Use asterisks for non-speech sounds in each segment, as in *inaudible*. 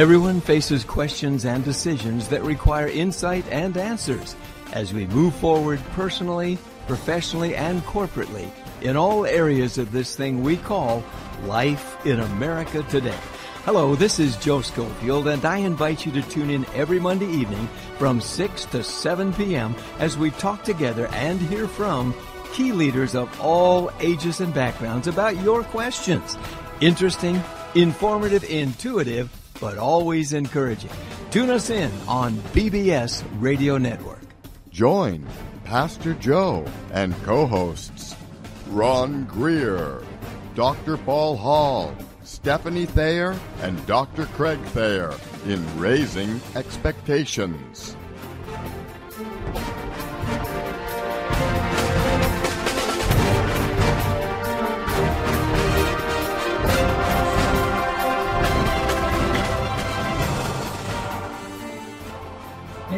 Everyone faces questions and decisions that require insight and answers as we move forward personally, professionally, and corporately in all areas of this thing we call life in America today. Hello, this is Joe Schofield, and I invite you to tune in every Monday evening from 6 to 7 p.m. as we talk together and hear from key leaders of all ages and backgrounds about your questions. Interesting, informative, intuitive, but always encouraging. Tune us in on BBS Radio Network. Join Pastor Joe and co hosts Ron Greer, Dr. Paul Hall, Stefanie Thayer, and Dr. Craig Thayer in Raising Expectations.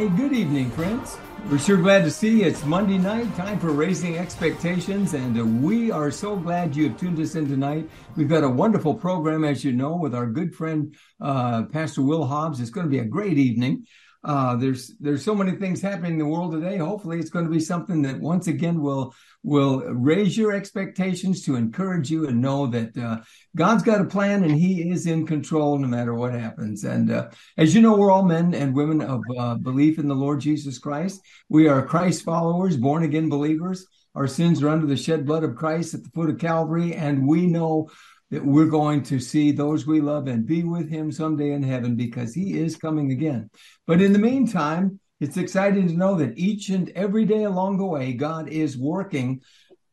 Hey, good evening, friends. We're sure glad to see you. It's Monday night, time for Raising Expectations, and uh, we are so glad you have tuned us in tonight. We've got a wonderful program, as you know, with our good friend uh, Pastor Will Hobbs. It's going to be a great evening. Uh, there's there's so many things happening in the world today. Hopefully, it's going to be something that once again will will raise your expectations to encourage you and know that uh, God's got a plan and He is in control no matter what happens. And uh, as you know, we're all men and women of uh, belief in the Lord Jesus Christ. We are Christ followers, born again believers. Our sins are under the shed blood of Christ at the foot of Calvary, and we know that we're going to see those we love and be with him someday in heaven because he is coming again. But in the meantime, it's exciting to know that each and every day along the way, God is working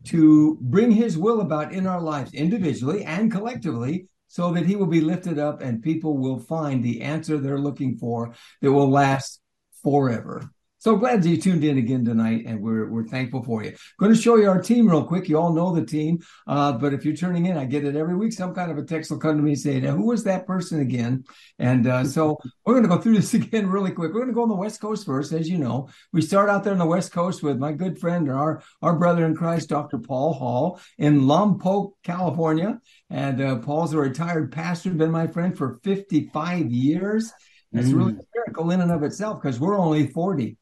to bring his will about in our lives individually and collectively so that he will be lifted up and people will find the answer they're looking for that will last forever. So glad that you tuned in again tonight, and we're we're thankful for you. Going to show you our team real quick. You all know the team, uh, but if you're turning in, I get it every week. Some kind of a text will come to me saying, "Who was that person again?" And uh, so *laughs* we're going to go through this again really quick. We're going to go on the West Coast first, as you know. We start out there on the West Coast with my good friend, our our brother in Christ, Dr. Paul Hall, in Lompoc, California. And uh, Paul's a retired pastor, been my friend for 55 years. That's mm. really a miracle in and of itself because we're only 40.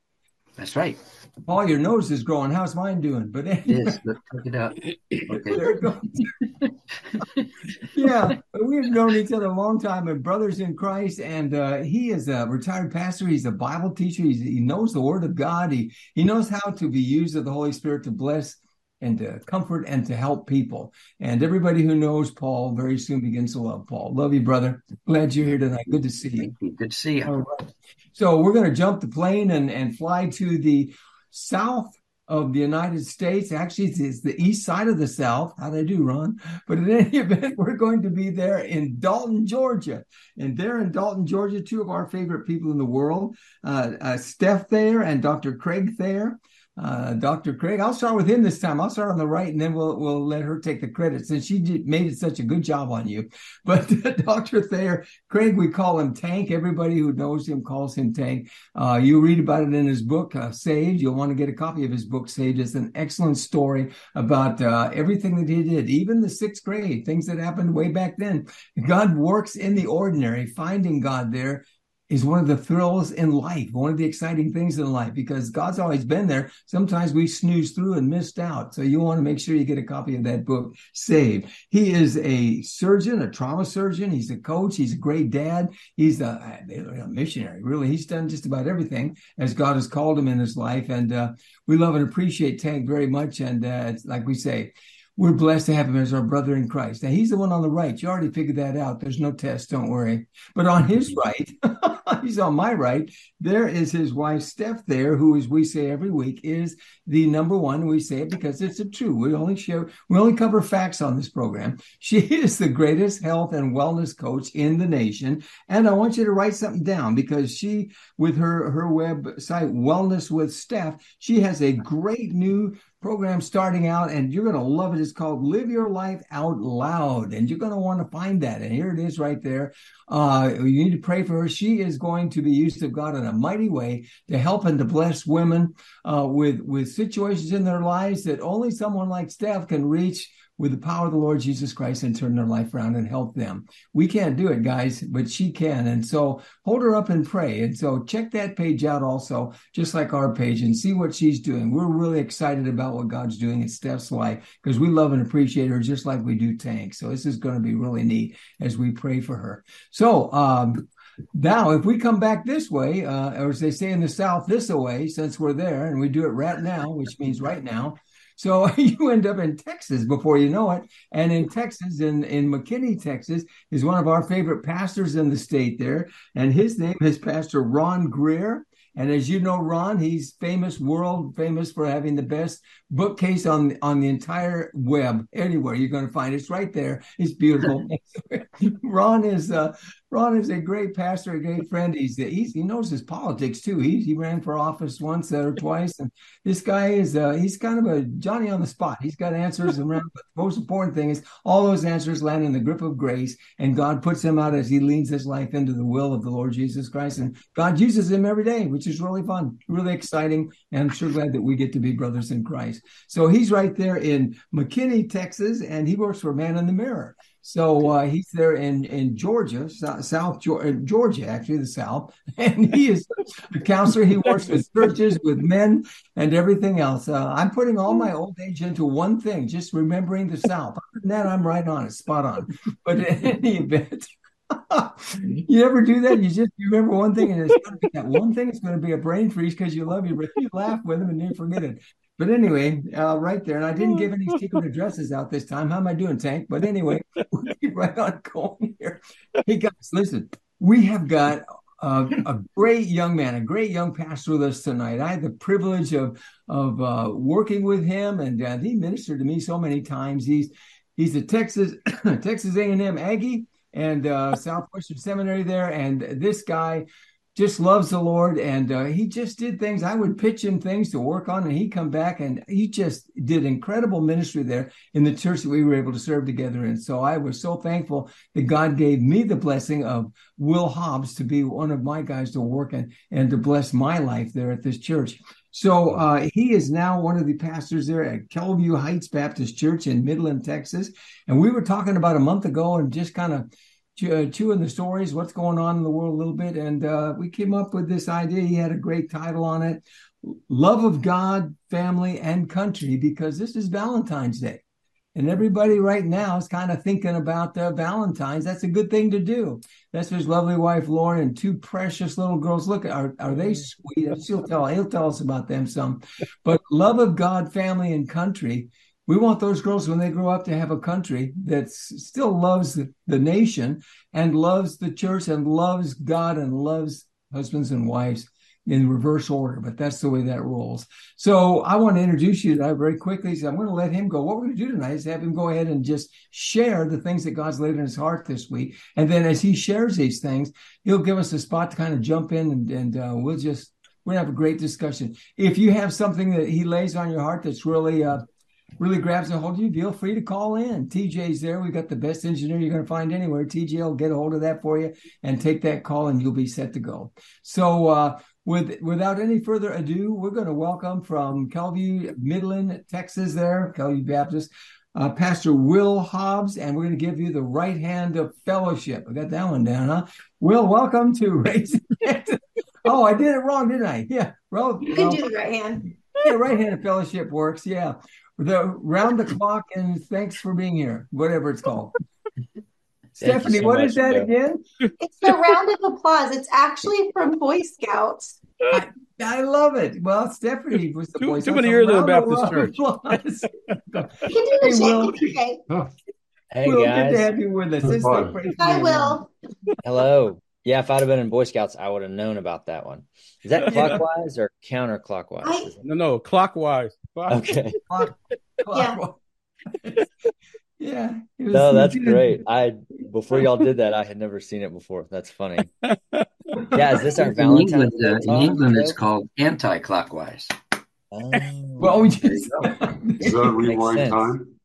That's right. Paul, your nose is growing. How's mine doing? But anyway. it is. Look, it up. Okay. *laughs* there it goes. yeah, we've known each other a long time, and brothers in Christ. And uh, he is a retired pastor. He's a Bible teacher. He's, he knows the Word of God. He he knows how to be used of the Holy Spirit to bless and to comfort and to help people. And everybody who knows Paul very soon begins to love Paul. Love you, brother. Glad you're here tonight. Good to see you. you. Good to see you. All right. So we're going to jump the plane and, and fly to the south of the United States. Actually, it's the east side of the South. How did I do, Ron? But in *laughs* any event, we're going to be there in Dalton, Georgia. And there in Dalton, Georgia, two of our favorite people in the world, uh, uh, Steph Thayer and Dr. Craig Thayer uh, Dr. Craig. I'll start with him this time. I'll start on the right, and then we'll we'll let her take the credit since she did, made it such a good job on you. *laughs* But *laughs* Dr. Thayer, Craig, we call him Tank. Everybody who knows him calls him Tank. Uh, you read about it in his book, uh, Saved. You'll want to get a copy of his book, Saved. It's an excellent story about uh, everything that he did, even the sixth grade, things that happened way back then. God works in the ordinary, finding God there is one of the thrills in life, one of the exciting things in life, because God's always been there. Sometimes we snooze through and missed out. So you want to make sure you get a copy of that book, Saved. He is a surgeon, a trauma surgeon. He's a coach. He's a great dad. He's a, a missionary, really. He's done just about everything as God has called him in his life. And uh, we love and appreciate Tank very much. And uh, like we say, we're blessed to have him as our brother in Christ. Now he's the one on the right. You already figured that out. There's no test, don't worry. But on his mm-hmm. right, *laughs* he's on my right. There is his wife Steph there, who, as we say every week, is the number one. We say it because it's a true. We only share, we only cover facts on this program. She *laughs* is the greatest health and wellness coach in the nation. And I want you to write something down because she, with her her website Wellness with Steph, she has a great new program starting out, and you're going to love it. It's called Live Your Life Out Loud, and you're going to want to find that. And here it is right there. Uh, you need to pray for her. She is going to be used of God in a mighty way to help and to bless women uh, with with situations in their lives that only someone like Steph can reach with the power of the Lord Jesus Christ and turn their life around and help them. We can't do it, guys, but she can. And so hold her up and pray. And so check that page out also, just like our page, and see what she's doing. We're really excited about what God's doing in Steph's life because we love and appreciate her just like we do Tank. So this is going to be really neat as we pray for her. So, um, now, if we come back this way, uh, or as they say in the South, this way, since we're there, and we do it right now, which means right now, so *laughs* you end up in Texas before you know it. And in Texas, in, in McKinney, Texas, is one of our favorite pastors in the state there. And his name is Pastor Ron Greer. And as you know, Ron, he's famous, world famous for having the best bookcase on on the entire web. Anywhere you're going to find it. it's right there. It's beautiful. *laughs* Ron is uh, Ron is a great pastor, a great friend. He's, he's he knows his politics too. He he ran for office once or twice, and this guy is uh, he's kind of a Johnny on the spot. He's got answers around. But the most important thing is all those answers land in the grip of grace, and God puts him out as he leans his life into the will of the Lord Jesus Christ, and God uses him every day, which is really fun, really exciting, and I'm sure glad that we get to be brothers in Christ. So he's right there in McKinney, Texas, and he works for Man in the Mirror. So uh, he's there in in Georgia, South uh, Georgia, actually the South, *laughs* and he is a counselor. He works with *laughs* churches, with men, and everything else. Uh, I'm putting all my old age into one thing, just remembering the South. Other than that, I'm right on it, spot on. But in any event. *laughs* you ever do that? You just you remember one thing, and it's going to be that one thing. It's going to be a brain freeze because you love your brain. You laugh with them, and you forget it. But anyway, uh, right there, and I didn't give any secret *laughs* addresses out this time. How am I doing, Tank? But anyway, *laughs* we'll keep right on going here. Hey guys, listen, we have got a, a, great young man, a great young pastor with us tonight. I had the privilege of of uh, working with him, and uh, he ministered to me so many times. He's he's a Texas *coughs* Texas A and M Aggie and uh, Southwestern Seminary there, and this guy just loves the Lord, and uh, he just did things. I would pitch him things to work on, and he'd come back, and he just did incredible ministry there in the church that we were able to serve together in. So I was so thankful that God gave me the blessing of Will Hobbs to be one of my guys to work and and to bless my life there at this church. So uh, he is now one of the pastors there at Kelview Heights Baptist Church in Midland, Texas. And we were talking about a month ago and just kind of chewing the stories, what's going on in the world a little bit. And uh, we came up with this idea. He had a great title on it Love of God, Family, and Country, because this is Valentine's Day. And everybody right now is kind of thinking about uh, Valentine's. That's a good thing to do. That's his lovely wife, Lauren, and two precious little girls. Look, are, are they sweet? He'll tell, he'll tell us about them some. But love of God, family, and country we want those girls when they grow up to have a country that still loves the, nation and loves the church and loves God and loves husbands and wives in reverse order, but that's the way that rolls. So I want to introduce you to very quickly. So I'm going to let him go. What we're going to do tonight is have him go ahead and just share the things that God's laid in his heart this week. And then as he shares these things, he'll give us a spot to kind of jump in and, and uh, we'll just, we're going to have a great discussion. If you have something that he lays on your heart that's really, uh, really grabs a hold of you, feel free to call in. TJ's there. We've got the best engineer you're going to find anywhere. TJ will get a hold of that for you and take that call, and you'll be set to go. So, uh, with without any further ado, we're going to welcome from Kelview, Midland, Texas, there, Kelview Baptist, uh, Pastor Will Hobbs, and we're going to give you the right hand of fellowship. I got that one down, huh? Will, welcome to Raising. *laughs* oh, I did it wrong, didn't I? Yeah. Well, you can well, do the right hand. Yeah, right hand of fellowship works. Yeah the round the clock and thanks for being here, whatever it's called. *laughs* Stefanie, so what much, is that again? It's the round of applause. It's actually from Boy Scouts. I, I love it. Well, Stefanie was the Boy Scouts. Too many years in *laughs* the Baptist church. hey, Will. Hey, Will, guys. good to have you with us. I will. Hello. Yeah, if I'd have been in Boy Scouts, I would have known about that one. Is that clockwise or counterclockwise? I, no, no, clockwise. Okay. *laughs* yeah. *laughs* yeah. no, that's great. I before y'all did that, I had never seen it before. That's funny. *laughs* yeah, is this our Valentine's in England, uh, in England it's called anti-clockwise. Oh. well, we just, is that rewind time?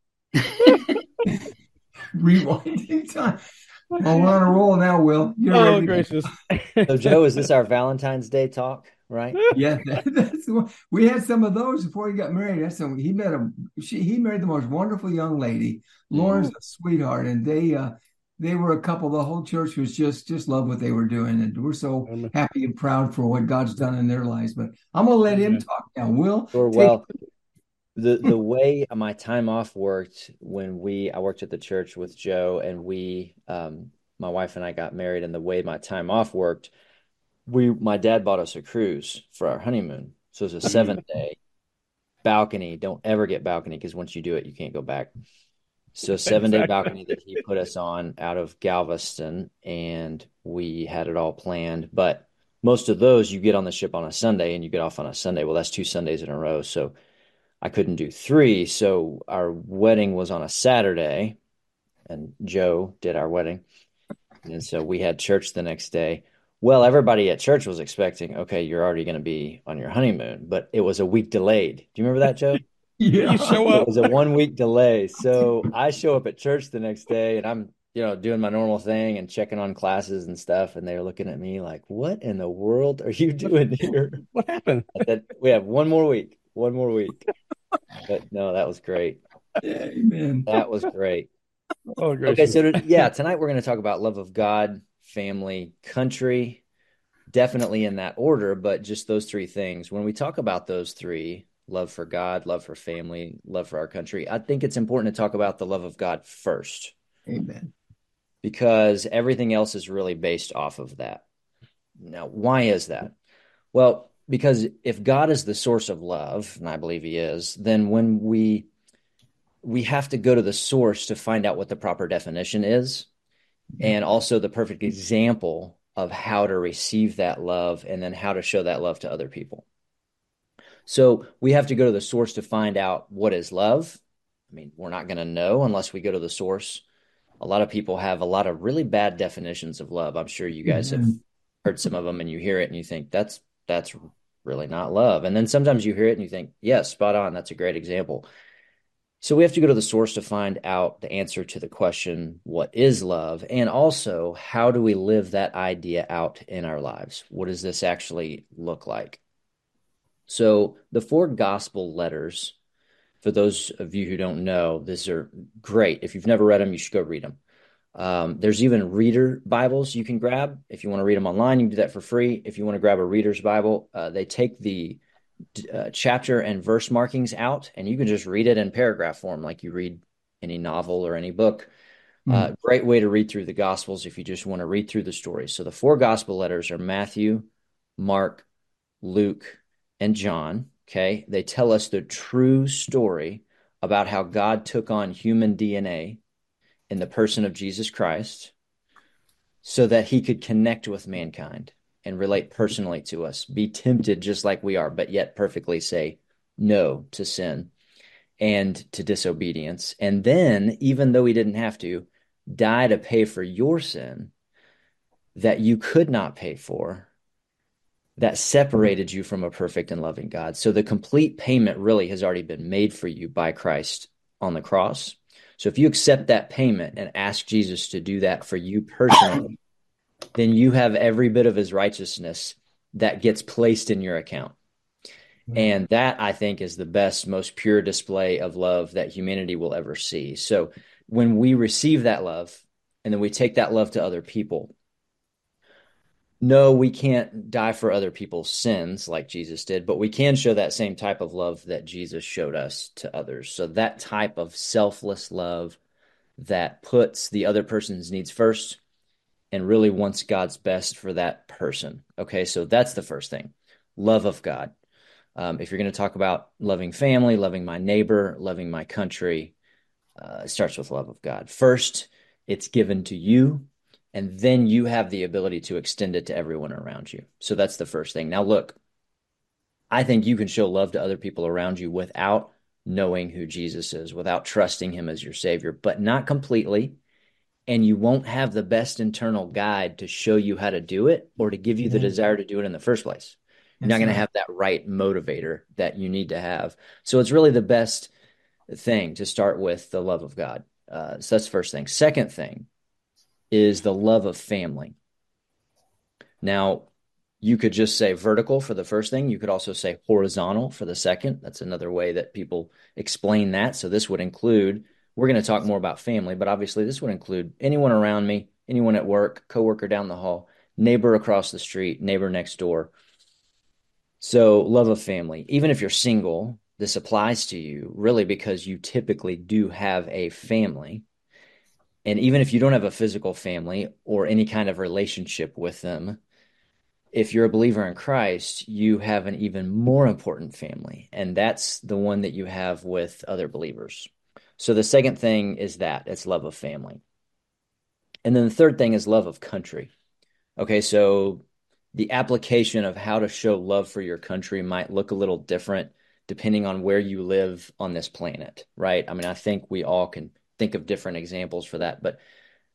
Rewinding time. Well, we're on a roll now, Will. You're oh, ready. gracious. *laughs* So, Joe, is this our Valentine's Day talk? Right? *laughs* Yeah, that, that's one. we had some of those before he got married. That's some, he met a she, he married the most wonderful young lady. Lauren's a sweetheart, and they uh they were a couple. The whole church was just just loved what they were doing, and we're so Amen. happy and proud for what God's done in their lives. But I'm gonna let him talk now. Will, Sure. take- Well, the the way my time off worked when we I worked at the church with Joe and we um my wife and I got married and the way my time off worked, we my dad bought us a cruise for our honeymoon. So it was a seven day balcony. Don't ever get balcony because once you do it, you can't go back. So seven day balcony that he put us on out of Galveston, and we had it all planned. But most of those you get on the ship on a Sunday and you get off on a Sunday. Well, that's two Sundays in a row. So I couldn't do three. So our wedding was on a Saturday, and Joe did our wedding. And so we had church the next day. Well, everybody at church was expecting, okay, you're already going to be on your honeymoon, but it was a week delayed. Do you remember that, Joe? *laughs* yeah, You show It was a one week delay. So I show up at church the next day and I'm, you know, doing my normal thing and checking on classes and stuff. And they're looking at me like, what in the world are you doing here? What happened? I said, we have one more week, one more week. But no, that was great. Amen. That was great. Oh, Okay, so to- yeah, tonight we're going to talk about love of God, family, country, definitely in that order, but just those three things. When we talk about those three, love for God, love for family, love for our country, I think it's important to talk about the love of God first Amen. because everything else is really based off of that. Now, why is that? Well, because if God is the source of love, and I believe he is, then when we we have to go to the source to find out what the proper definition is and also the perfect example of how to receive that love and then how to show that love to other people. So we have to go to the source to find out what is love. I mean, we're not going to know unless we go to the source. A lot of people have a lot of really bad definitions of love. I'm sure you guys have Mhm. heard some of them and you hear it and you think that's that's really not love. And then sometimes you hear it and you think, yes, spot on, that's a great example. So we have to go to the source to find out the answer to the question, what is love? And also, how do we live that idea out in our lives? What does this actually look like? So, the four gospel letters, for those of you who don't know, these are great. If you've never read them, you should go read them. Um, there's even reader Bibles you can grab. If you want to read them online, you can do that for free. If you want to grab a reader's Bible, uh, they take the uh, chapter and verse markings out, and you can just read it in paragraph form, like you read any novel or any book. Uh, great way to read through the Gospels if you just want to read through the stories. So the four Gospel letters are Matthew, Mark, Luke, and John. Okay, they tell us the true story about how God took on human DNA in the person of Jesus Christ so that he could connect with mankind and relate personally to us, be tempted just like we are, but yet perfectly say no to sin and to disobedience. And then, even though he didn't have to, die to pay for your sin that you could not pay for, that separated you from a perfect and loving God. So the complete payment really has already been made for you by Christ on the cross. So if you accept that payment and ask Jesus to do that for you personally, *coughs* then you have every bit of his righteousness that gets placed in your account. Mm-hmm. And that I think is the best, most pure display of love that humanity will ever see. So when we receive that love and then we take that love to other people, no, we can't die for other people's sins like Jesus did, but we can show that same type of love that Jesus showed us to others. So that type of selfless love that puts the other person's needs first and really wants God's best for that person. Okay, so that's the first thing love of God. Um, if you're going to talk about loving family, loving my neighbor, loving my country, uh, it starts with love of God. First, it's given to you, and then you have the ability to extend it to everyone around you. So that's the first thing. Now, look, I think you can show love to other people around you without knowing who Jesus is, without trusting him as your Savior, but not completely. And you won't have the best internal guide to show you how to do it or to give you the desire to do it in the first place. You're not going to have that right motivator that you need to have. So it's really the best thing to start with the love of God. Uh, so that's the first thing. Second thing is the love of family. Now, you could just say vertical for the first thing. You could also say horizontal for the second. That's another way that people explain that. So this would include, we're going to talk more about family, but obviously this would include anyone around me, anyone at work, coworker down the hall, neighbor across the street, neighbor next door. So love of family. Even if you're single, this applies to you really because you typically do have a family. And even if you don't have a physical family or any kind of relationship with them, if you're a believer in Christ, you have an even more important family, and that's the one that you have with other believers. So the second thing is that it's love of family. And then the third thing is love of country. Okay, so the application of how to show love for your country might look a little different depending on where you live on this planet, right? I mean, I think we all can think of different examples for that. But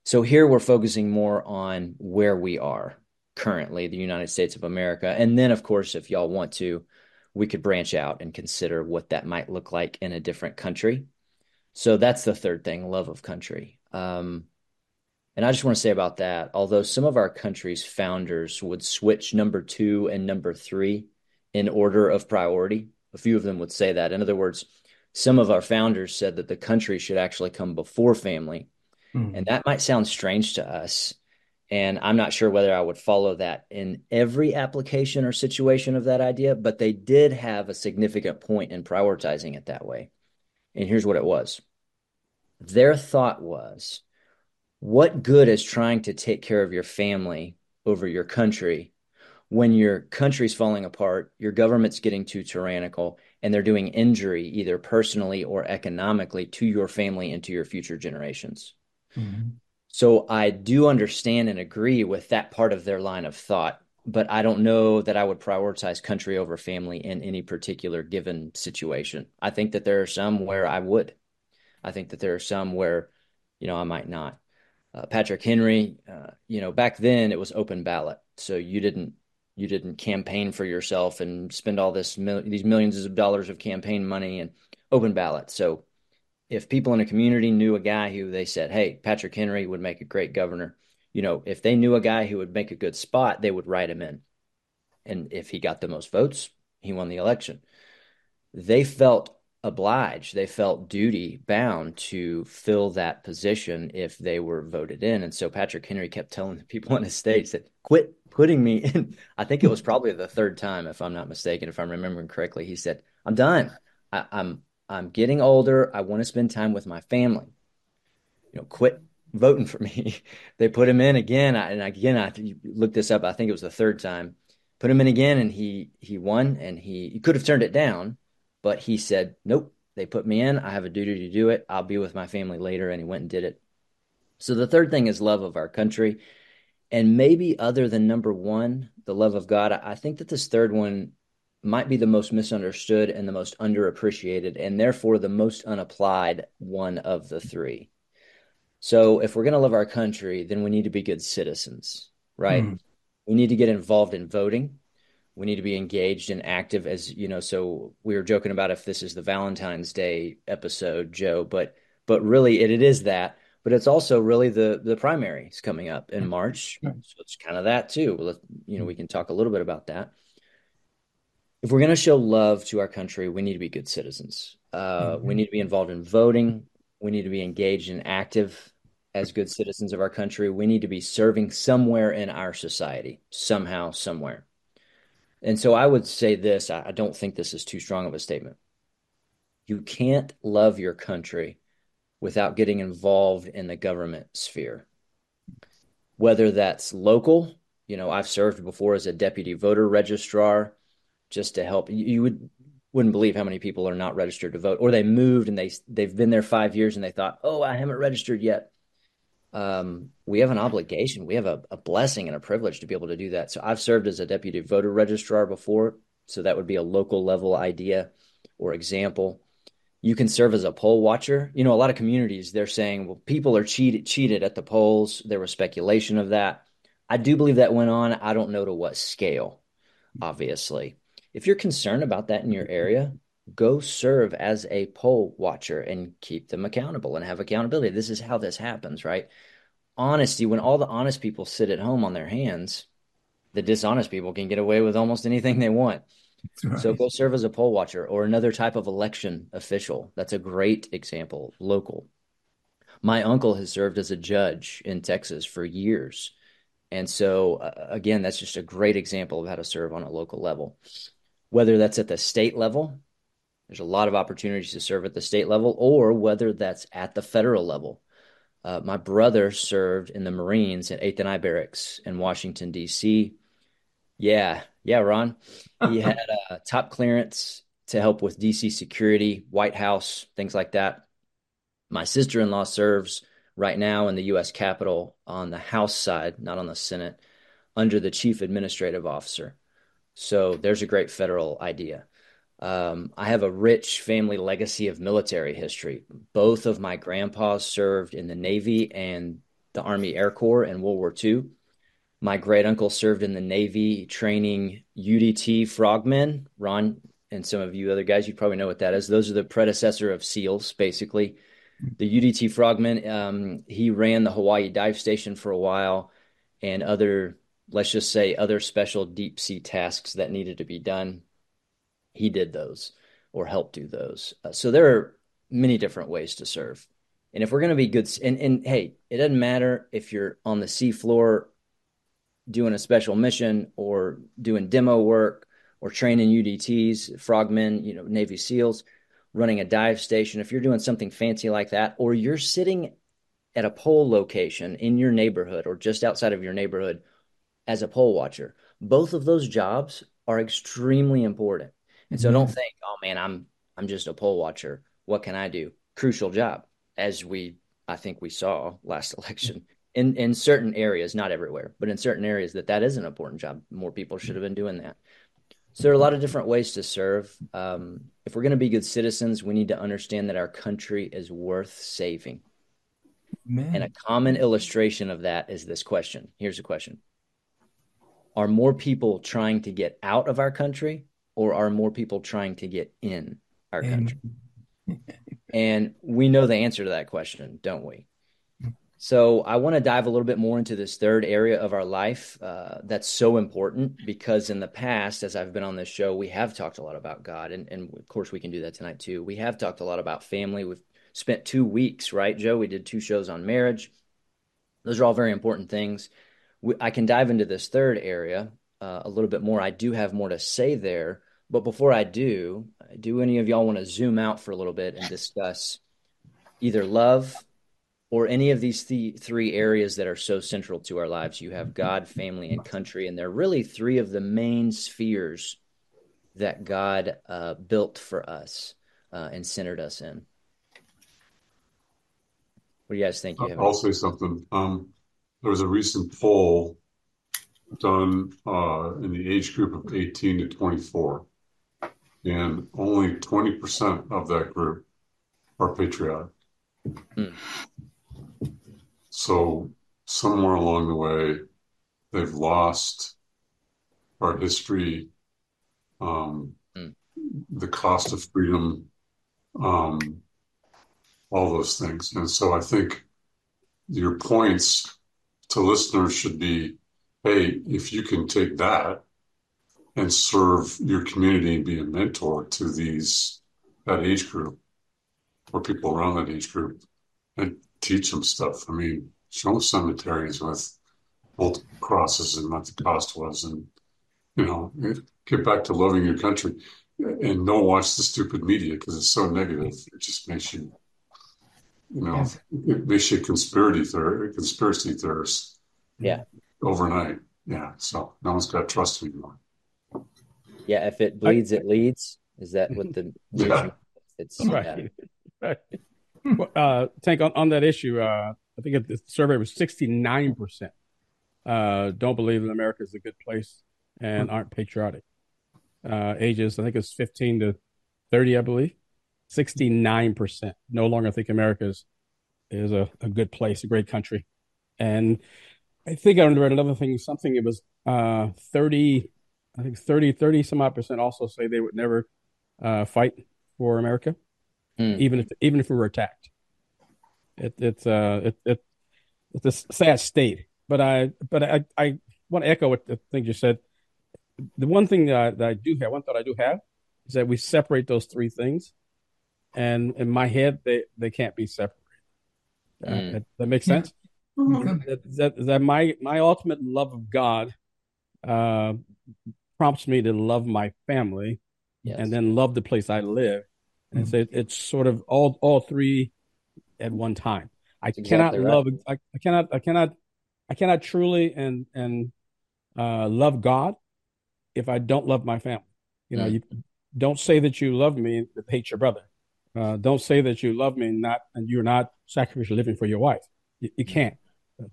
so here we're focusing more on where we are, currently, the United States of America. And then, of course, if y'all want to, we could branch out and consider what that might look like in a different country. So that's the third thing love of country. Um, and I just want to say about that, although some of our country's founders would switch number two and number three in order of priority, a few of them would say that. In other words, some of our founders said that the country should actually come before family. Mm. And that might sound strange to us. And I'm not sure whether I would follow that in every application or situation of that idea, but they did have a significant point in prioritizing it that way. And here's what it was their thought was what good is trying to take care of your family over your country when your country's falling apart, your government's getting too tyrannical, and they're doing injury either personally or economically to your family and to your future generations? Mm-hmm. So I do understand and agree with that part of their line of thought, but I don't know that I would prioritize country over family in any particular given situation. I think that there are some where I would. I think that there are some where, you know, I might not. Uh, Patrick Henry, uh, you know, back then it was open ballot, so you didn't you didn't campaign for yourself and spend all this mil- these millions of dollars of campaign money and open ballot. So if people in a community knew a guy who they said, "Hey, Patrick Henry would make a great governor," you know, if they knew a guy who would make a good spot, they would write him in. And if he got the most votes, he won the election. They felt obliged, they felt duty bound to fill that position if they were voted in. And so Patrick Henry kept telling the people in his states that quit putting me *laughs* in. I think it was *laughs* probably the third time, if I'm not mistaken, if I'm remembering correctly. He said, I'm done. I, I'm I'm getting older. I want to spend time with my family. You know, quit voting for *laughs* me. they put him in again, and again, I looked this up. I think it was the third time. Put him in again, and he he won, and he, he could have turned it down, but he said, "Nope." They put me in. I have a duty to do it. I'll be with my family later, and he went and did it. So the third thing is love of our country, and maybe other than number one, the love of God. I think that this third one might be the most misunderstood and the most underappreciated, and therefore the most unapplied one of the three. So, if we're going to love our country, then we need to be good citizens, right? Mm. We need to get involved in voting. We need to be engaged and active, as you know. So, we were joking about if this is the Valentine's Day episode, Joe, but but really it, it is that. But it's also really the the primaries coming up in March, so it's kind of that too. You know, we can talk a little bit about that if we're going to show love to our country, we need to be good citizens. Uh, mm-hmm. We need to be involved in voting. We need to be engaged and active as good citizens of our country. We need to be serving somewhere in our society, somehow, somewhere. And so I would say this I don't think this is too strong of a statement. You can't love your country without getting involved in the government sphere. Whether that's local, you know, I've served before as a deputy voter registrar just to help. You, would wouldn't believe how many people are not registered to vote, or they moved and they they've been there five years and they thought, oh, I haven't registered yet. Um, we have an obligation, we have a, a blessing and a privilege to be able to do that. So I've served as a deputy voter registrar before, so that would be a local level idea or example. You can serve as a poll watcher. You know, a lot of communities they're saying, well, people are cheated cheated at the polls. There was speculation of that. I do believe that went on. I don't know to what scale, obviously if you're concerned about that in your area, go serve as a poll watcher and keep them accountable and have accountability. This is how this happens, right? honesty, when all the honest people sit at home on their hands, the dishonest people can get away with almost anything they want. Right. So go serve as a poll watcher or another type of election official. That's a great example, local. My uncle has served as a judge in Texas for years. And so, uh, again, that's just a great example of how to serve on a local level. Whether that's at the state level, there's a lot of opportunities to serve at the state level, or whether that's at the federal level. Uh, my brother served in the Marines at 8th and I Barracks in Washington, D.C. Yeah, yeah, Ron. He had uh, top clearance to help with DC security, White House, things like that. My sister in law serves right now in the U.S. Capitol on the House side, not on the Senate, under the chief administrative officer. So there's a great federal idea. Um, I have a rich family legacy of military history. Both of my grandpas served in the Navy and the Army Air Corps in World War II. My great uncle served in the Navy training UDT frogmen. Ron and some of you other guys, you probably know what that is. Those are the predecessor of SEALs, basically. The UDT frogmen, um, he ran the Hawaii dive station for a while and other, let's just say, other special deep sea tasks that needed to be done he did those or helped do those. Uh, so there are many different ways to serve. And if we're going to be good, and, and hey, it doesn't matter if you're on the seafloor doing a special mission or doing demo work or training UDTs, frogmen, you know, Navy SEALs, running a dive station. If you're doing something fancy like that, or you're sitting at a poll location in your neighborhood or just outside of your neighborhood as a poll watcher, both of those jobs are extremely important. And so mm-hmm. don't think, oh man, I'm I'm just a poll watcher. What can I do? Crucial job, as we I think we saw last *laughs* election. In in certain areas, not everywhere, but in certain areas that that is an important job. More people should have been doing that. So there are a lot of different ways to serve. Um, if we're going to be good citizens, we need to understand that our country is worth saving. Man. And a common illustration of that is this question. Here's a question Are more people trying to get out of our country or are more people trying to get in our country? and we know the answer to that question, don't we? So I want to dive a little bit more into this third area of our life uh, that's so important because in the past, as I've been on this show, we have talked a lot about God, and, and of course we can do that tonight too. We have talked a lot about family. We've spent two weeks, right, Joe? We did two shows on marriage. Those are all very important things. We, I can dive into this third area uh, a little bit more. I do have more to say there, but before I do, do any of y'all want to zoom out for a little bit and discuss either love or any of these th- three areas that are so central to our lives? You have God, family, and country, and they're really three of the main spheres that God uh, built for us uh, and centered us in. What do you guys think? You I'll say something. Um, there was a recent poll done uh, in the age group of 18 to 24 and only 20% of that group are patriotic. Mm. So, somewhere along the way, they've lost our history, um, mm. the cost of freedom, um, all those things. And so, I think your points to listeners should be hey, if you can take that and serve your community and be a mentor to these that age group or people around that age group and teach them stuff. I mean, show them cemeteries with multiple crosses and what the cost was, and you know, get back to loving your country and don't watch the stupid media because it's so negative. It just makes you, you know, yes. it makes you a conspiracy theorist, conspiracy theorist. Yeah. Overnight. Yeah. So no one's got to trust anymore. Yeah, if it bleeds, I, it leads. Is that what the *laughs* yeah. it's right. *laughs* right. Uh, Tank on, on that issue, uh, I think the survey was sixty nine percent uh, don't believe that America is a good place and aren't patriotic. Uh, ages, I think it's fifteen to thirty, I believe. Sixty nine percent no longer think America is is a, a good place, a great country, and I think I read another thing. Something it was uh, thirty I think 30, 30 some odd percent also say they would never uh, fight for America, mm. even if even if we were attacked. It, it's uh, it, it it's a sad state. But I but I I want to echo what the thing you said. The one thing that I, that I do have, one thought I do have, is that we separate those three things, and in my head they they can't be separated. Uh, Mm. that, that makes sense. Mhm. That, that that my my ultimate love of God uh, prompts me to love my family Yes. and then love the place I live. And Mhm. so it, it's sort of all all three at one time. I That's cannot exactly right. love I, I cannot I cannot I cannot truly and and uh, love God if I don't love my family. You know, Mm. you don't say that you love me but hate your brother. Uh, don't say that you love me and not and you're not sacrificially living for your wife. You, you can't.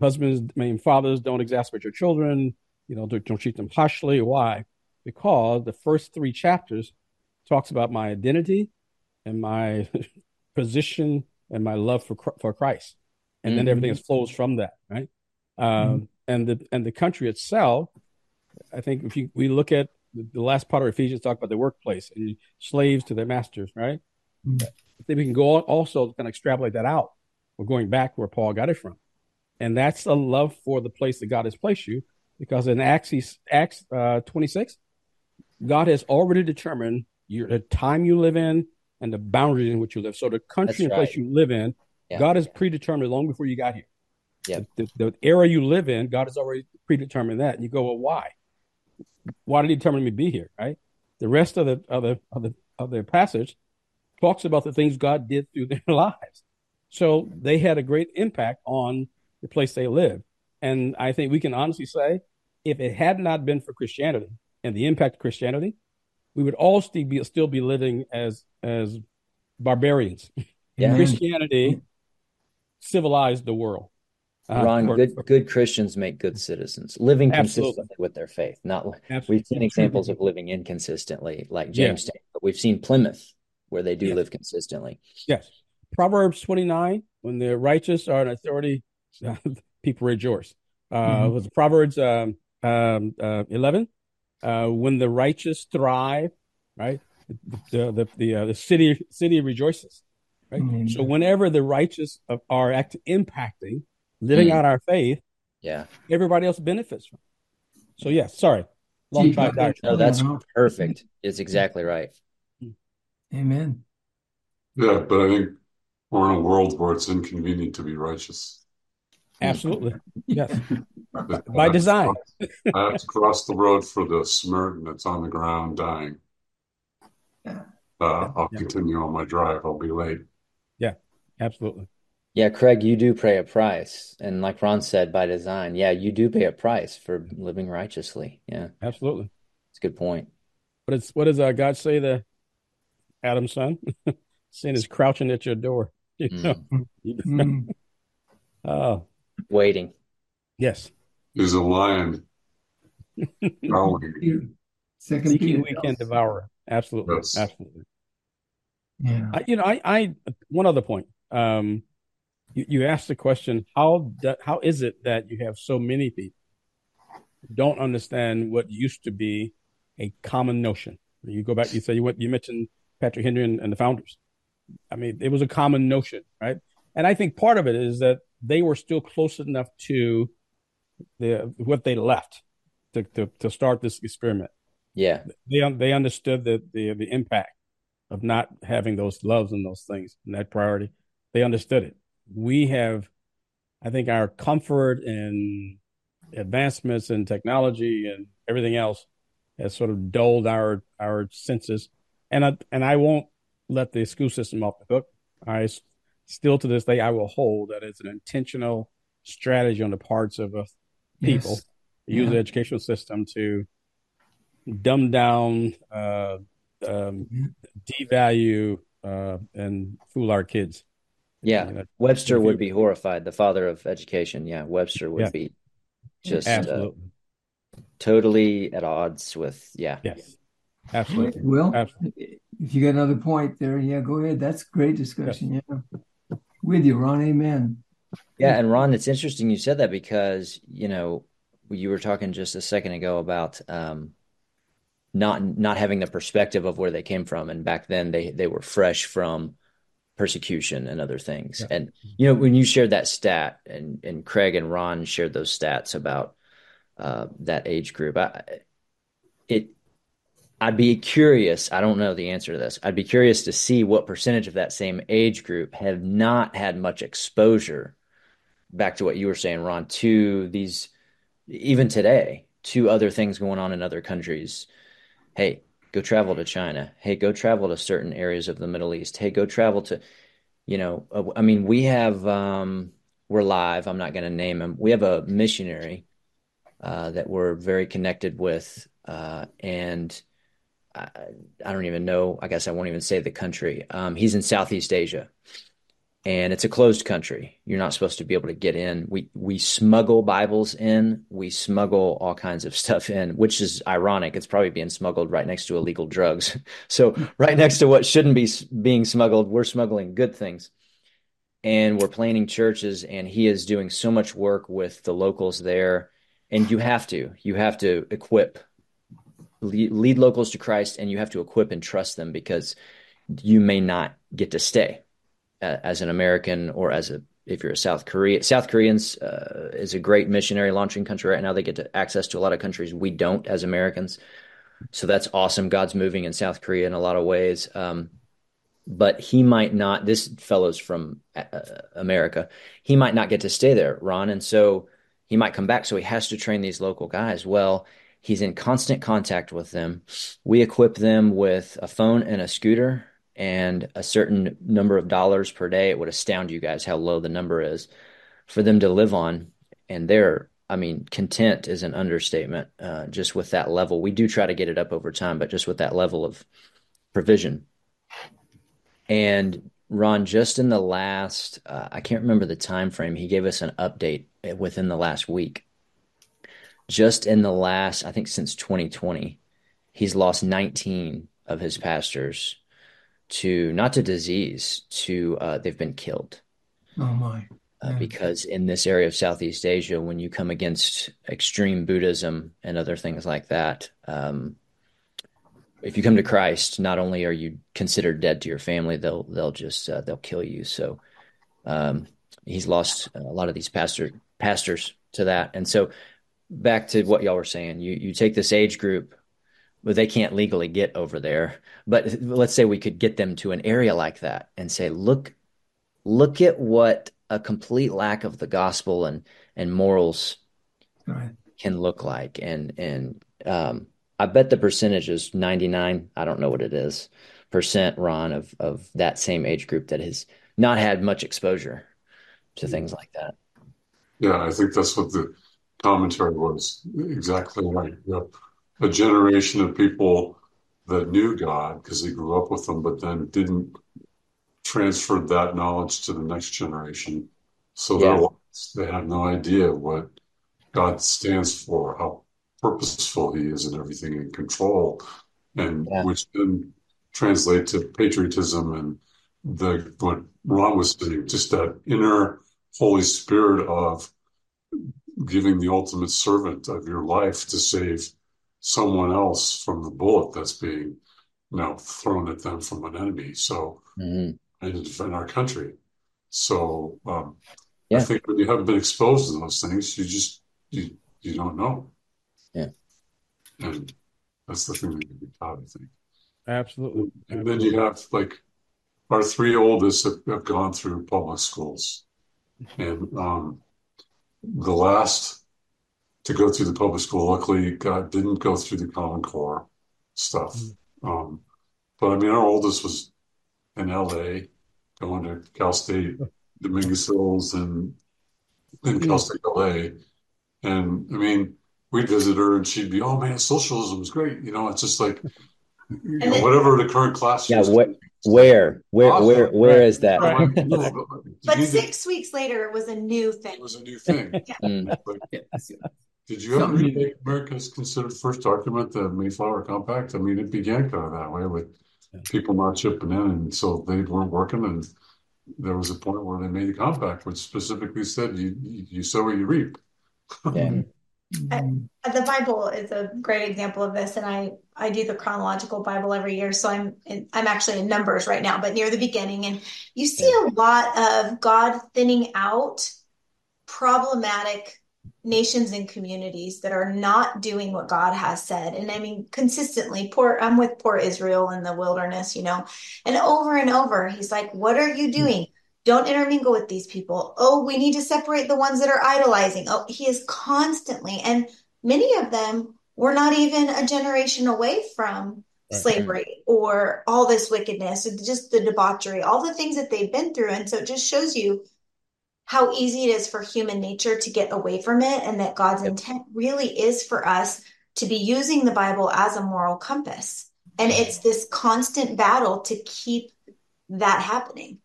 Husbands, I mean, fathers don't exasperate your children. You know, don't, don't treat them harshly. Why? Because the first three chapters talks about my identity and my *laughs* position and my love for for Christ, and then Mhm. everything flows from that, right? Um, And the and the country itself, I think if you we look at the, the last part of Ephesians, talk about the workplace and slaves to their masters, right? Mhm. Then we can go on also kind of extrapolate that out. We're going back where Paul got it from, and that's a love for the place that God has placed you, because in Acts Acts uh, twenty six, God has already determined your the time you live in and the boundaries in which you live. So the country That's and place you live in, Yeah. God has predetermined long before you got here. Yeah. The, the, the era you live in, God has already predetermined that. And you go, well, why? Why did He determine me to be here? Right. The rest of the of the of the of the passage talks about the things God did through *laughs* their lives. So they had a great impact on the place they live. And I think we can honestly say, if it had not been for Christianity and the impact of Christianity, we would all still be still be living as as barbarians. *laughs* Yeah. Christianity civilized the world. Uh, Ron, good good Christians make good citizens, living Absolutely. consistently with their faith. Not Absolutely. we've seen examples of living inconsistently, like Jamestown, but we've seen Plymouth where they do Yes. live consistently. Yes. Proverbs 29, when the righteous are in authority, *laughs* people rejoice. Uh, Mhm. was Proverbs um, um, uh, 11, uh, when the righteous thrive, right? The the the, uh, the city city rejoices, right? Amen. So whenever the righteous are act impacting, living Mm. out our faith, Yeah, everybody else benefits from. it. So yes, sorry, long Gee, tri- no, that's perfect. It's exactly right. Amen. Yeah, but I think we're in a world where it's inconvenient to be righteous. Absolutely, yes, *laughs* by design. I have to cross the road for the Samaritan that's on the ground dying. Uh, I'll Yeah. continue on my drive. I'll be late. Yeah, absolutely. Yeah, Craig, you do pay a price, and like Ron said, by design. Yeah, you do pay a price for living righteously. Yeah, Absolutely. it's a good point. What is what does uh, God say to Adam's son? *laughs* Sin is crouching at your door. *laughs* You know? You- Mm. oh, Waiting. yes. There's a lion growling. Second Seeking Peter. we can devour. Absolutely. Yes. Absolutely. Yeah. I, you know, I, I, one other point. Um, you, you asked the question, how, do, how is it that you have so many people who don't understand what used to be a common notion? You go back, you say, you went, you mentioned Patrick Henry and, and the founders. I mean, it was a common notion, right? And I think part of it is that they were still close enough to the, what they left to, to, to start this experiment Yeah, they they understood the, the the impact of not having those loves and those things and that priority. They understood it. We have, I think, our comfort and advancements in technology and everything else has sort of dulled our our senses. And I and I won't let the school system off the hook. I still to this day I will hold that it's an intentional strategy on the parts of us people Yes. use the educational system to dumb down, uh, um, Yeah. devalue, uh, and fool our kids. yeah. You know, Webster would be horrified. The father of education. Yeah, Webster would Yeah. be just uh, totally at odds with. Yeah, yes. Absolutely. Well, Absolutely. if you got another point there, yeah, go ahead. That's great discussion. Yeah. With you, Ron. Amen. Yeah, and Ron, it's interesting you said that because, you know, you were talking just a second ago about um, not not having the perspective of where they came from, and back then they they were fresh from persecution and other things. Yeah. And you know, when you shared that stat, and and Craig and Ron shared those stats about uh, that age group, I, it I'd be curious. I don't know the answer to this. I'd be curious to see what percentage of that same age group have not had much exposure. Back to what you were saying, Ron, to these even today, to other things going on in other countries. Hey, go travel to China. Hey, go travel to certain areas of the Middle East. Hey, go travel to, you know, uh, I mean, we have, um, we're live. I'm not going to name him. We have a missionary uh, that we're very connected with. Uh, and I, I, don't even know. I guess I won't even say the country. Um, he's in Southeast Asia and it's a closed country. You're not supposed to be able to get in. We we smuggle Bibles in. We smuggle all kinds of *laughs* stuff in, which is ironic. It's probably being smuggled right next to illegal drugs. *laughs* So right next to what shouldn't be being smuggled, we're smuggling good things. And we're planning churches, and he is doing so much work with the locals there. And you have to, you have to equip, lead, lead locals to Christ, and you have to equip and trust them because you may not get to stay as an American or as a if you're a South Korea, South Koreans uh, is a great missionary launching country right now. They get to access to a lot of countries we don't as Americans, so that's awesome. God's moving in South Korea in a lot of ways, um, but he might not. This fellow's from uh, America. He might not get to stay there, Ron, and so he might come back. So he has to train these local guys. Well, he's in constant contact with them. We equip them with a phone and a scooter and a certain number of dollars per day, it would astound you guys how low the number is for them to live on. And they're, I mean, content is an understatement. Uh, just with that level, we do try to get it up over time, but just with that level of provision. And Ron, just in the last, uh, I can't remember the time frame. He gave us an update within the last week. Just in the last, I think since 2020, he's lost 19 of his pastors to not to disease, to uh, they've been killed. Oh my! Uh, because in this area of Southeast Asia, when you come against extreme Buddhism and other things like that, um, if you come to Christ, not only are you considered dead to your family, they'll they'll just uh, they'll kill you. So um, he's lost a lot of these pastor pastors to that, and so back to what y'all were saying, you you take this age group but they can't legally get over there. But let's say we could get them to an area like that and say, look, look at what a complete lack of the gospel and and morals right. can look like. And and um, I bet the percentage is ninety nine. I don't know what it is percent, Ron, of of that same age group that has not had much exposure to things like that. Yeah, I think that's what the commentary was exactly right. Yep a generation of people that knew God because they grew up with them, but then didn't transfer that knowledge to the next generation. So yeah. they have no idea what God stands for, how purposeful He is, and everything in control, and yeah. which then translate to patriotism and the what Ron was saying, just that inner Holy Spirit of giving the ultimate servant of your life to save someone else from the bullet that's being you know thrown at them from an enemy so mm-hmm. and to defend our country so um, yeah. i think when you haven't been exposed to those things you just you you don't know yeah and that's the thing that you be taught i think absolutely and absolutely. then you have like our three oldest have, have gone through public schools and um, the last to go through the public school. Luckily, God didn't go through the Common Core stuff. Mm-hmm. Um, but I mean, our oldest was in LA, going to Cal State, Dominguez Hills, and in Cal State LA. And I mean, we'd visit her and she'd be, oh man, socialism is great. You know, it's just like, *laughs* you know, whatever the current class yeah, what, where, where, awesome. where, where right. is that? Right. *laughs* but six weeks later, it was a new thing. It was a new thing. *laughs* yeah. mm. Did you ever read America's Considered First Document, the Mayflower Compact? I mean, it began kind of that way with people not chipping in, and so they weren't working. And there was a point where they made a compact, which specifically said you you sow what you reap. Yeah. *laughs* Mm. the Bible is a great example of this, and I I do the chronological Bible every year, so I'm in, I'm actually in Numbers right now, but near the beginning, and you see a lot of God thinning out problematic nations and communities that are not doing what God has said. And I mean, consistently, poor, I'm with poor Israel in the wilderness, you know, and over and over, he's like, What are you doing? Don't intermingle with these people. Oh, we need to separate the ones that are idolizing. Oh, he is constantly, and many of them were not even a generation away from Right. slavery or all this wickedness, just the debauchery, all the things that they've been through. And so it just shows you how easy it is for human nature to get away from it, and that God's Yep. intent really is for us to be using the Bible as a moral compass. And it's this constant battle to keep that happening.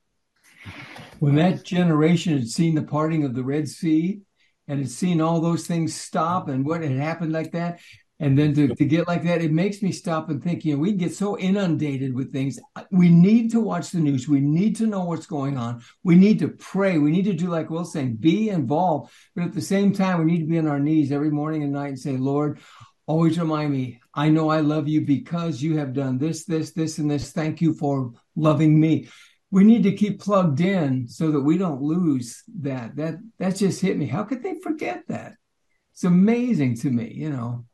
When that generation had seen the parting of the Red Sea and had seen all those things stop and what had happened like that, and then to, to get like that, it makes me stop and think, you know, we get so inundated with things. We need to watch the news. We need to know what's going on. We need to pray. We need to do like Will's saying, be involved. But at the same time, we need to be on our knees every morning and night and say, Lord, always remind me, I know I love you because you have done this, this, this, and this. Thank you for loving me. We need to keep plugged in so that we don't lose that. That that just hit me. How could they forget that? It's amazing to me, you know,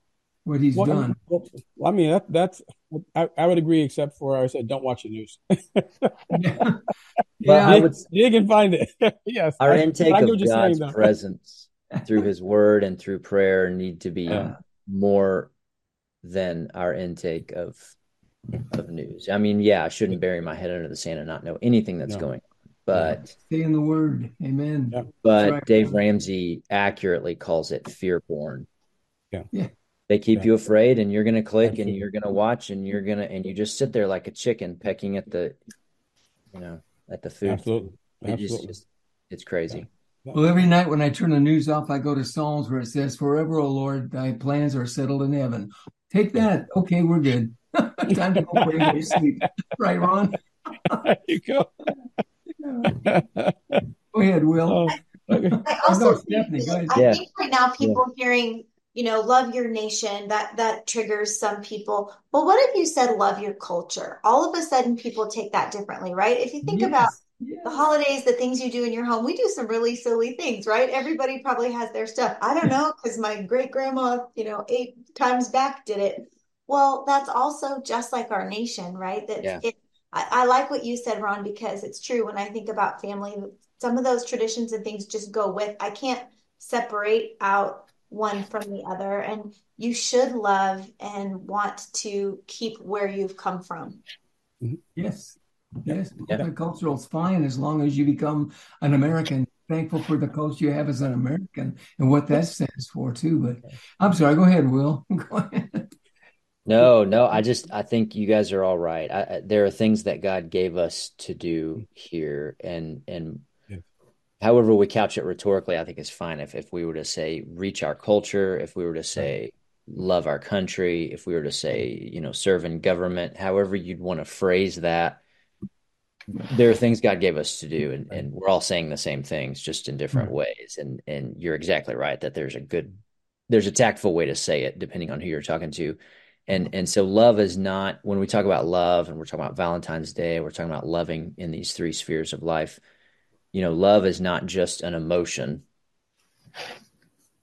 what he's Well, done. well, I mean, that, that's, I, I would agree, except for I said, don't watch the news. *laughs* yeah, But I dig, would dig and find it. *laughs* yes. our I- intake I get of what you're God's *laughs* presence through his word and through prayer need to be Yeah. more than our intake of of news. I mean, yeah, I shouldn't bury my head under the sand and not know anything that's No. going on. But stay in the word. Amen. Yeah. but right. Dave Ramsey accurately calls it fear porn. Yeah. Yeah. They keep Yeah. you afraid and you're gonna click and you're gonna watch and you're gonna and you just sit there like a chicken pecking at the you know, at the food. Absolutely. It just, Absolutely. just it's crazy. Well, every night when I turn the news off, I go to Psalms where it says, Forever, O Lord, thy plans are settled in heaven. Take that. Okay, we're good. Time to go pray and sleep. Right, Ron? there you go. *laughs* Go ahead, Will. Oh, okay. I Oh, no, think, Stefanie, go ahead. I Yeah. think right now people hearing, you know, love your nation, that that triggers some people. Well, what if you said love your culture? All of a sudden people take that differently, right? If you think Yes, about yes. the holidays, the things you do in your home, we do some really silly things, right? Everybody probably has their stuff. I don't know, because my great grandma, you know, eight times back did it. Well, that's also just like our nation, right? That Yeah. it, I, I like what you said, Ron, because it's true. When I think about family, some of those traditions and things just go with. I can't separate out one from the other, and you should love and want to keep where you've come from. Mm-hmm. Yes. Yes. Yeah. Multicultural is fine as long as you become an American. Thankful for the culture you have as an American and what that stands for too. But I'm sorry. Go ahead, Will. *laughs* Go ahead. No, no, I just I think you guys are all right. I, I, there are things that God gave us to do here, and and Yeah. however we couch it rhetorically, I think is fine. If if we were to say reach our culture, if we were to say love our country, if we were to say you know serve in government, however you'd want to phrase that, there are things God gave us to do, and and we're all saying the same things, just in different mm-hmm. ways. And and you're exactly right that there's a good there's a tactful way to say it depending on who you're talking to and and so love is not when we talk about love and we're talking about valentine's day we're talking about loving in these three spheres of life. You know love is not just an emotion.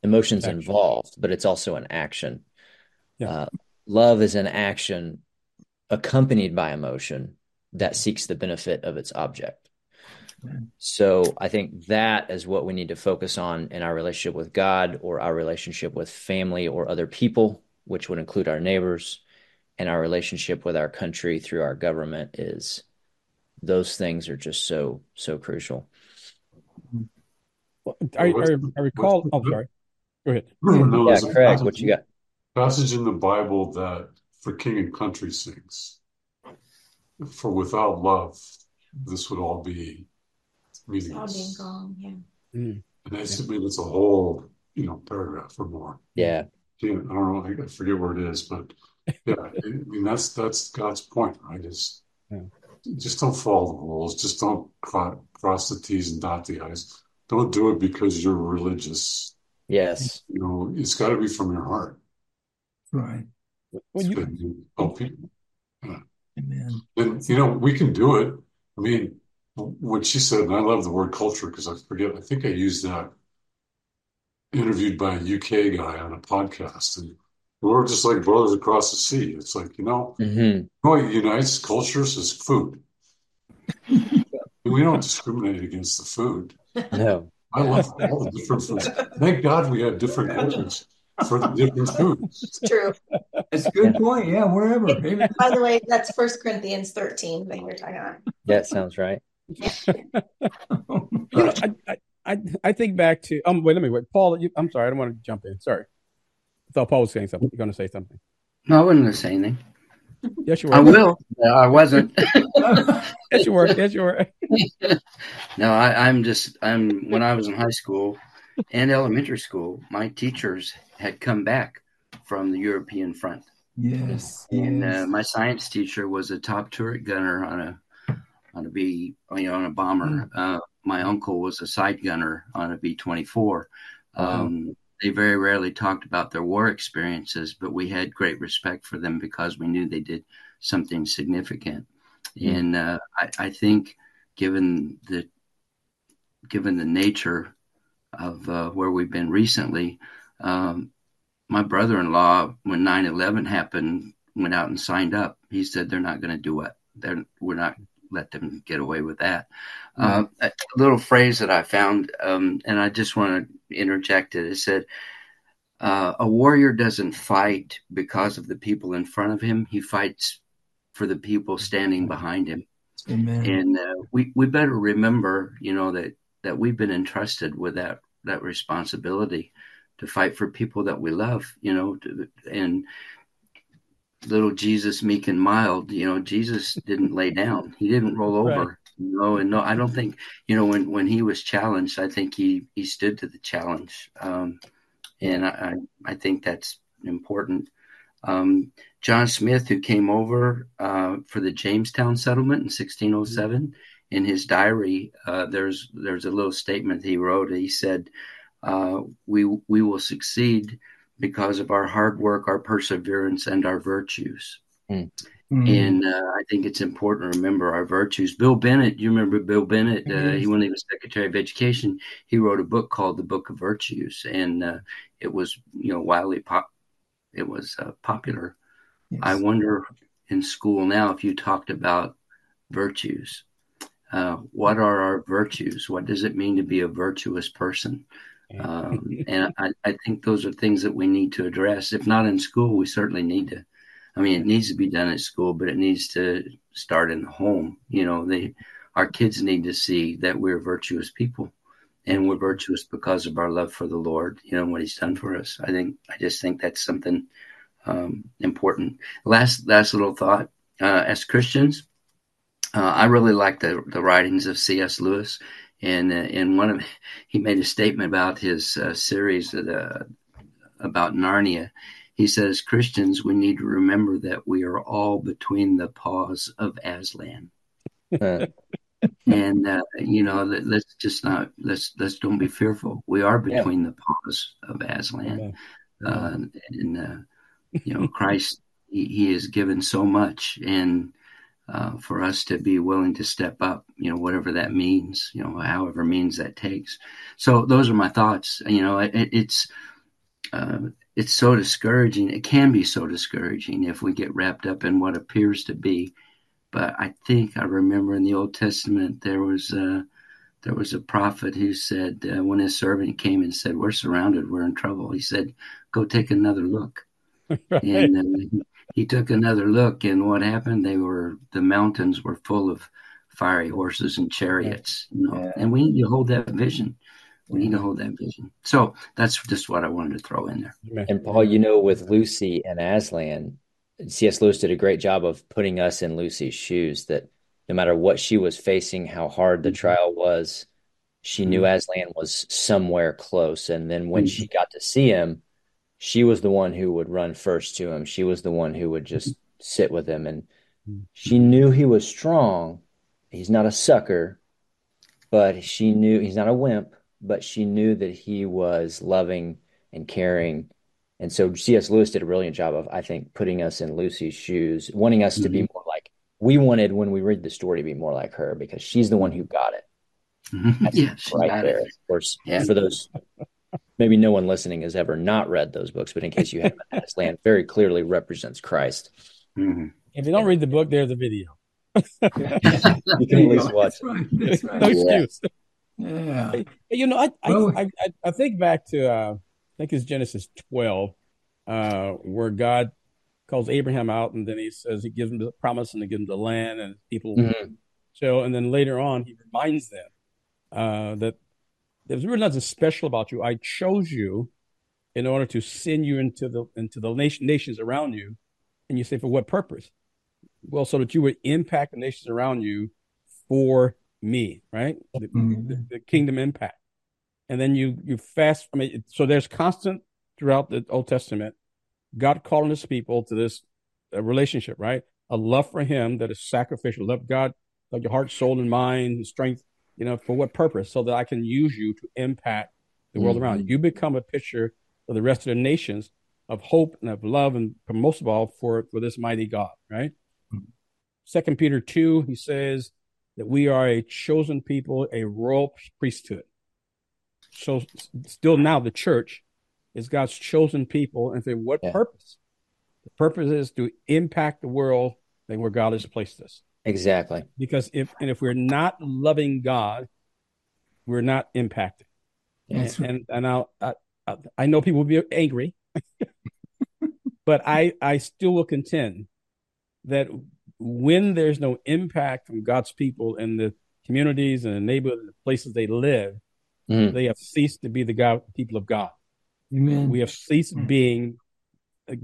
Emotions Action. involved but it's also an action. Yeah. uh, love is an action accompanied by emotion that seeks the benefit of its object. So I think that is what we need to focus on in our relationship with God or our relationship with family or other people, which would include our neighbors, and our relationship with our country through our government is those things are just so so crucial. I, I, I recall. what's- Oh, sorry. Go ahead. *clears throat* No, Yeah, Craig, passage- what you got? Passage in the Bible that for king and country sings. For without love, this would all be All being meaningless. gone, yeah. Mm. And that's, I mean, it's a whole, you know, paragraph or more. Yeah, Can't- I don't know, I forget where it is, but yeah, I mean, that's, that's God's point, right? Is Yeah. just don't follow the rules. Just don't cro- cross the T's and dot the I's. Don't do it because you're religious. Yes. You know, it's got to be from your heart. Right. Well, you, to help people. Amen. And you know, we can do it. I mean, what she said, and I love the word culture because I forget. I think I used that interviewed by a UK guy on a podcast, and we're just like brothers across the sea. It's like you know, hmm you know what unites cultures is food. *laughs* we don't discriminate against the food. No. I love all the different foods. Thank God we have different cultures for the different foods. It's true. It's a good point. Yeah, wherever. Amen. By the way, that's First Corinthians 13 that you're talking about. That sounds right. you *laughs* know, I, I, I, I think back to um. Wait, let me wait. Paul, you, I'm sorry. I don't want to jump in. Sorry. I thought Paul was saying something. You're going to say something. No, I wasn't going to say anything. Yes, you were. I will. No, I wasn't. *laughs* Yes, you were. Yes, you were. *laughs* no, I, I'm just. I'm. When I was in high school and elementary school, my teachers had come back from the European front, Yes. and uh, my science teacher was a top turret gunner on a on a B, you know, on a bomber. Uh, my uncle was a side gunner on a B twenty four. Um, they very rarely talked about their war experiences, but we had great respect for them because we knew they did something significant. And uh, I, I think, given the given the nature of uh, where we've been recently, um, my brother-in-law, when 9/11 happened, went out and signed up. He said they're not going to do it. They're we're not let them get away with that. Uh, a little phrase that I found, um, and I just want to interject it. It said, uh, "A warrior doesn't fight because of the people in front of him. He fights for the people standing behind him." Amen. and uh, we we better remember, you know, that that we've been entrusted with that that responsibility to fight for people that we love, you know, to, and little Jesus, meek and mild, you know, Jesus didn't lay down, he didn't roll over, Right. you know, and no, I don't think, you know, when when he was challenged, I think he he stood to the challenge, um, and I I I think that's important. Um, John Smith, who came over uh, for the Jamestown settlement in 1607, in his diary, uh, there's there's a little statement he wrote. He said, uh, "We we will succeed because of our hard work, our perseverance, and our virtues." Mm. And uh, I think it's important to remember our virtues. Bill Bennett, you remember Bill Bennett? Uh, he when he was Secretary of Education, he wrote a book called The Book of Virtues, and uh, it was you know widely pop. It was uh, popular. Yes. I wonder in school now if you talked about virtues. Uh, what are our virtues? What does it mean to be a virtuous person? Um, and I, I think those are things that we need to address. If not in school, we certainly need to. I mean, it needs to be done at school, but it needs to start in the home. You know, they, our kids need to see that we're virtuous people, and we're virtuous because of our love for the Lord. You know what He's done for us. I think I just think that's something um, important. Last last little thought. Uh, as Christians, uh, I really like the the writings of C.S. Lewis, and uh, in one of *laughs* he made a statement about his uh, series uh, about Narnia. He says Christians we need to remember that we are all between the paws of Aslan, Uh, *laughs* and uh, you know let, let's just not let's let's don't be fearful. We are Yeah. between the paws of Aslan, Amen. uh, and uh, you know Christ he, he has given so much and uh, for us to be willing to step up you know whatever that means you know however means that takes. So those are my thoughts. You know it, it's uh, it's so discouraging. It can be so discouraging if we get wrapped up in what appears to be. But i think i remember in the old testament there was uh, there was a prophet who said uh, when his servant came and said we're surrounded. We're in trouble. He said go take another look. *laughs* Right. and uh, he took another look and what happened they were the mountains were full of fiery horses and chariots you know Yeah. and we need to hold that vision we need to hold that vision so that's just what i wanted to throw in there and Paul, you know, with Lucy and Aslan, C.S. Lewis did a great job of putting us in Lucy's shoes that no matter what she was facing, how hard the Mhm. trial was, she knew Aslan was somewhere close. And then when she got to see him, she was the one who would run first to him. She was the one who would just sit with him. And she knew he was strong. He's not a sucker, but she knew he's not a wimp, but she knew that he was loving and caring. And so C.S. Lewis did a brilliant job of, I think, putting us in Lucy's shoes, wanting us mm-hmm. to be mm-hmm. more like we wanted when we read the story to be more like her because she's the one who got it. Mm-hmm. yes, right there. It. Of course, yeah. for those maybe no one listening has ever not read those books, but in case you haven't, *laughs* this land very clearly represents Christ. Mm-hmm. If you don't read the book, there's a video. *laughs* you can at least watch right. That's right. no excuse. Yeah. You know, I I, I, I think back to uh, I think it's Genesis 12, uh, where God calls Abraham out, and then he says he gives him the promise and he gives him the land, and people mm-hmm. show, and then later on he reminds them uh, that there's really nothing special about you. I chose you in order to send you into the into the nation, nations around you, and you say for what purpose? Well, so that you would impact the nations around you for me, right? The, mm-hmm. the, the kingdom impact, and then you you fast. I mean, so there's constant throughout the Old Testament, God calling His people to this uh, relationship, right? A love for Him that is sacrificial. Love God like your heart, soul, and mind, and strength. You know, for what purpose? So that I can use you to impact the world mm-hmm. around you. You become a picture for the rest of the nations of hope and of love, and most of all for for this mighty God, right? Mm-hmm. Second Peter two, he says that we are a chosen people, a royal priesthood. So still now the church is God's chosen people, and for what yeah. purpose? The purpose is to impact the world then where God has placed us. Exactly. Because if and if we're not loving God, we're not impacted. and, right. and and I'll, I I know people will be angry, *laughs* but I I still will contend that when there's no impact from God's people in the communities and the neighborhoods the places they live, mm. they have ceased to be the God people of God. Amen. We have ceased mm. being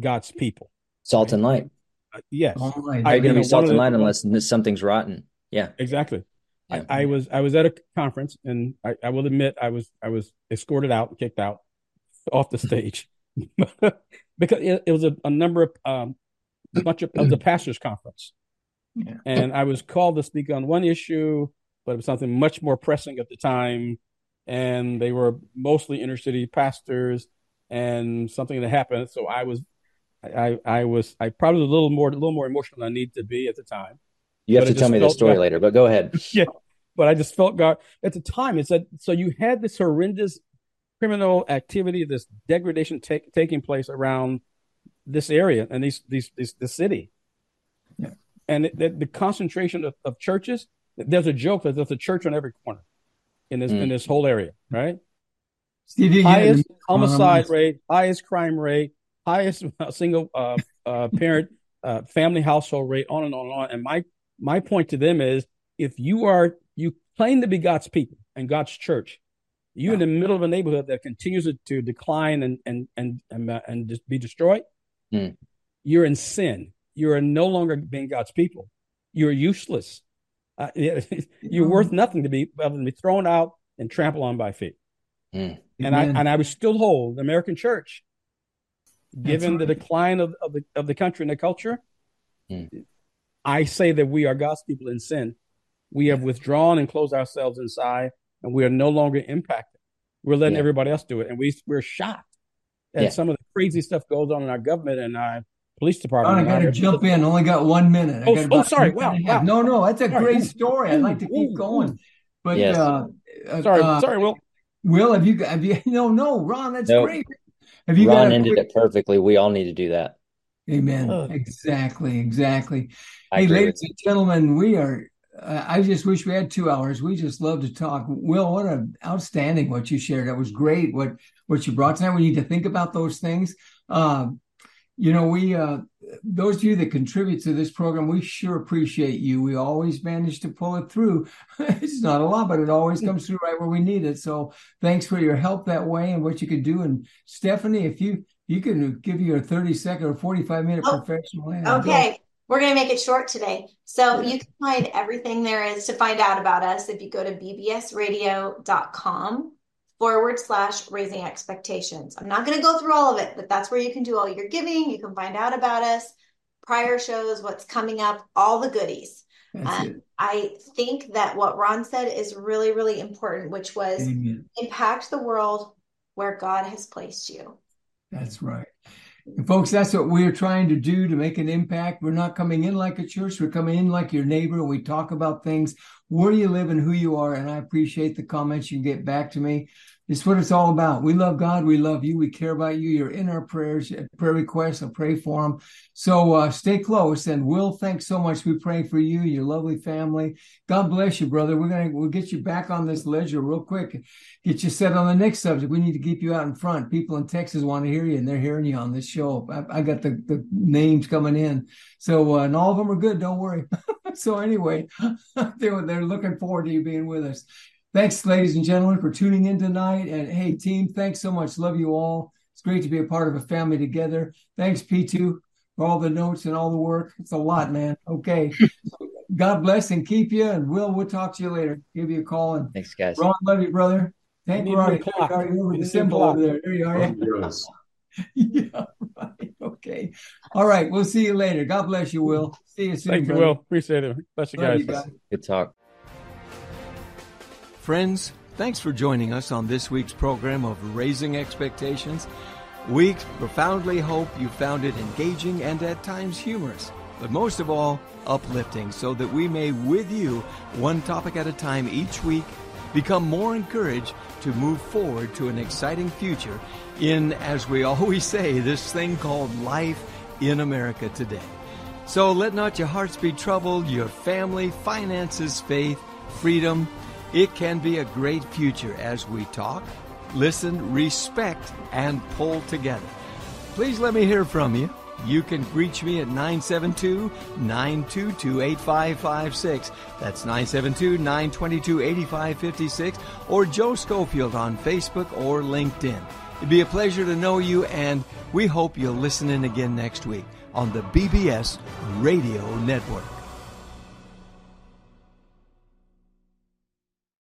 God's people. Salt and light. Uh, yes. Right. I, going to be salt and light unless something's rotten. Yeah. Exactly. Yeah. I, I, was I was at a conference and I, I will admit I was I was escorted out kicked out off the stage *laughs* because it, it was a, a, number of um, bunch of, of the pastors conference, yeah. and I was called to speak on one issue, but it was something much more pressing at the time, and they were mostly inner city pastors, and something that happened. So I was, I I was I probably was a little more a little more emotional than I need to be at the time. You have to tell me the story God, later, but go ahead. *laughs* yeah, but I just felt God at the time. It said so you had this horrendous criminal activity, this degradation take, taking place around this area and these these, these the city. Yeah. And it, the, the, concentration of, of, churches, there's a joke that there's a church on every corner in this mm. in this whole area, right? Steve, highest homicide rate, highest crime rate, highest single uh, uh, parent uh, family household rate, on and on and on. And my my point to them is, if you are you claim to be God's people and God's church, you in the middle of a neighborhood that continues to decline and and and and, uh, and just be destroyed. Mm. You're in sin. You are no longer being God's people. You're useless. Uh, *laughs* you're worth nothing to be to be thrown out and trampled on by feet. Mm. And Amen. I and I would still hold the American church, given right. the decline of, of the of the country and the culture. Mm. I say that we are God's people in sin. We have withdrawn and closed ourselves inside and we are no longer impacted. We're letting yeah. everybody else do it, and we we're shocked at yeah. some of the crazy stuff goes on in our government and our police department. Oh, I got to jump in. Only got one minute. Oh, oh sorry. Wow, wow. No, no, that's a great story. I'd like to keep going, but yes. uh, uh, sorry, uh, sorry, Will. Will, have you? Have you? *laughs* No, no, Ron. That's nope. great. Have you? Ron ended quick... it perfectly. We all need to do that. Amen. Exactly. Exactly. I hey, ladies and gentlemen, we are I just wish we had two hours. We just love to talk. Will, what an outstanding what you shared. That was great. What what you brought tonight. We need to think about those things. Um, you know, we uh, those of you that contribute to this program, we sure appreciate you. We always manage to pull it through. *laughs* it's not a lot, but it always comes through right where we need it. So thanks for your help that way and what you could do. And Stefanie, if you you can give you a 30 second or 45 minute oh, professional. Okay. We're going to make it short today. So you can find everything there is to find out about us if you go to bbsradio.com forward slash raising expectations. I'm not going to go through all of it, but that's where you can do all your giving. You can find out about us, prior shows, what's coming up, all the goodies. Um, I think that what Ron said is really, really important, which was Amen. impact the world where God has placed you. That's right. And folks, that's what we're trying to do to make an impact. We're not coming in like a church. We're coming in like your neighbor and we talk about things, where you live and who you are. And I appreciate the comments you get back to me. It's what it's all about. We love God. We love you. We care about you. You're in our prayers, prayer requests. I pray for them. So uh, stay close. And Will, thanks so much. We pray for you, your lovely family. God bless you, brother. We're gonna we'll get you back on this ledger real quick. Get you set on the next subject. We need to keep you out in front. People in Texas want to hear you, and they're hearing you on this show. I, I got the, the names coming in. So uh, and all of them are good. Don't worry. *laughs* so anyway, *laughs* they're, they're looking forward to you being with us. Thanks, ladies and gentlemen, for tuning in tonight. And hey, team, thanks so much. Love you all. It's great to be a part of a family together. Thanks, P2, for all the notes and all the work. It's a lot, man. Okay. *laughs* God bless and keep you. And Will, we'll talk to you later. Give you a call. And thanks, guys. Ron, love you, brother. Thank you. Right. Over the symbol over there. There you are. Yes. *laughs* yeah, right. Okay. All right. We'll see you later. God bless you, Will. See you soon. Thank brother. you, Will. Appreciate it. Bless you guys. you guys. Good talk. Friends, thanks for joining us on this week's program of Raising Expectations. We profoundly hope you found it engaging and at times humorous, but most of all, uplifting so that we may, with you, one topic at a time each week, become more encouraged to move forward to an exciting future in, as we always say, this thing called life in America today. So let not your hearts be troubled, your family, finances, faith, freedom, it can be a great future as we talk, listen, respect, and pull together. Please let me hear from you. You can reach me at 972 922 8556. That's 972 922 8556 or Joe Schofield on Facebook or LinkedIn. It'd be a pleasure to know you, and we hope you'll listen in again next week on the BBS Radio Network.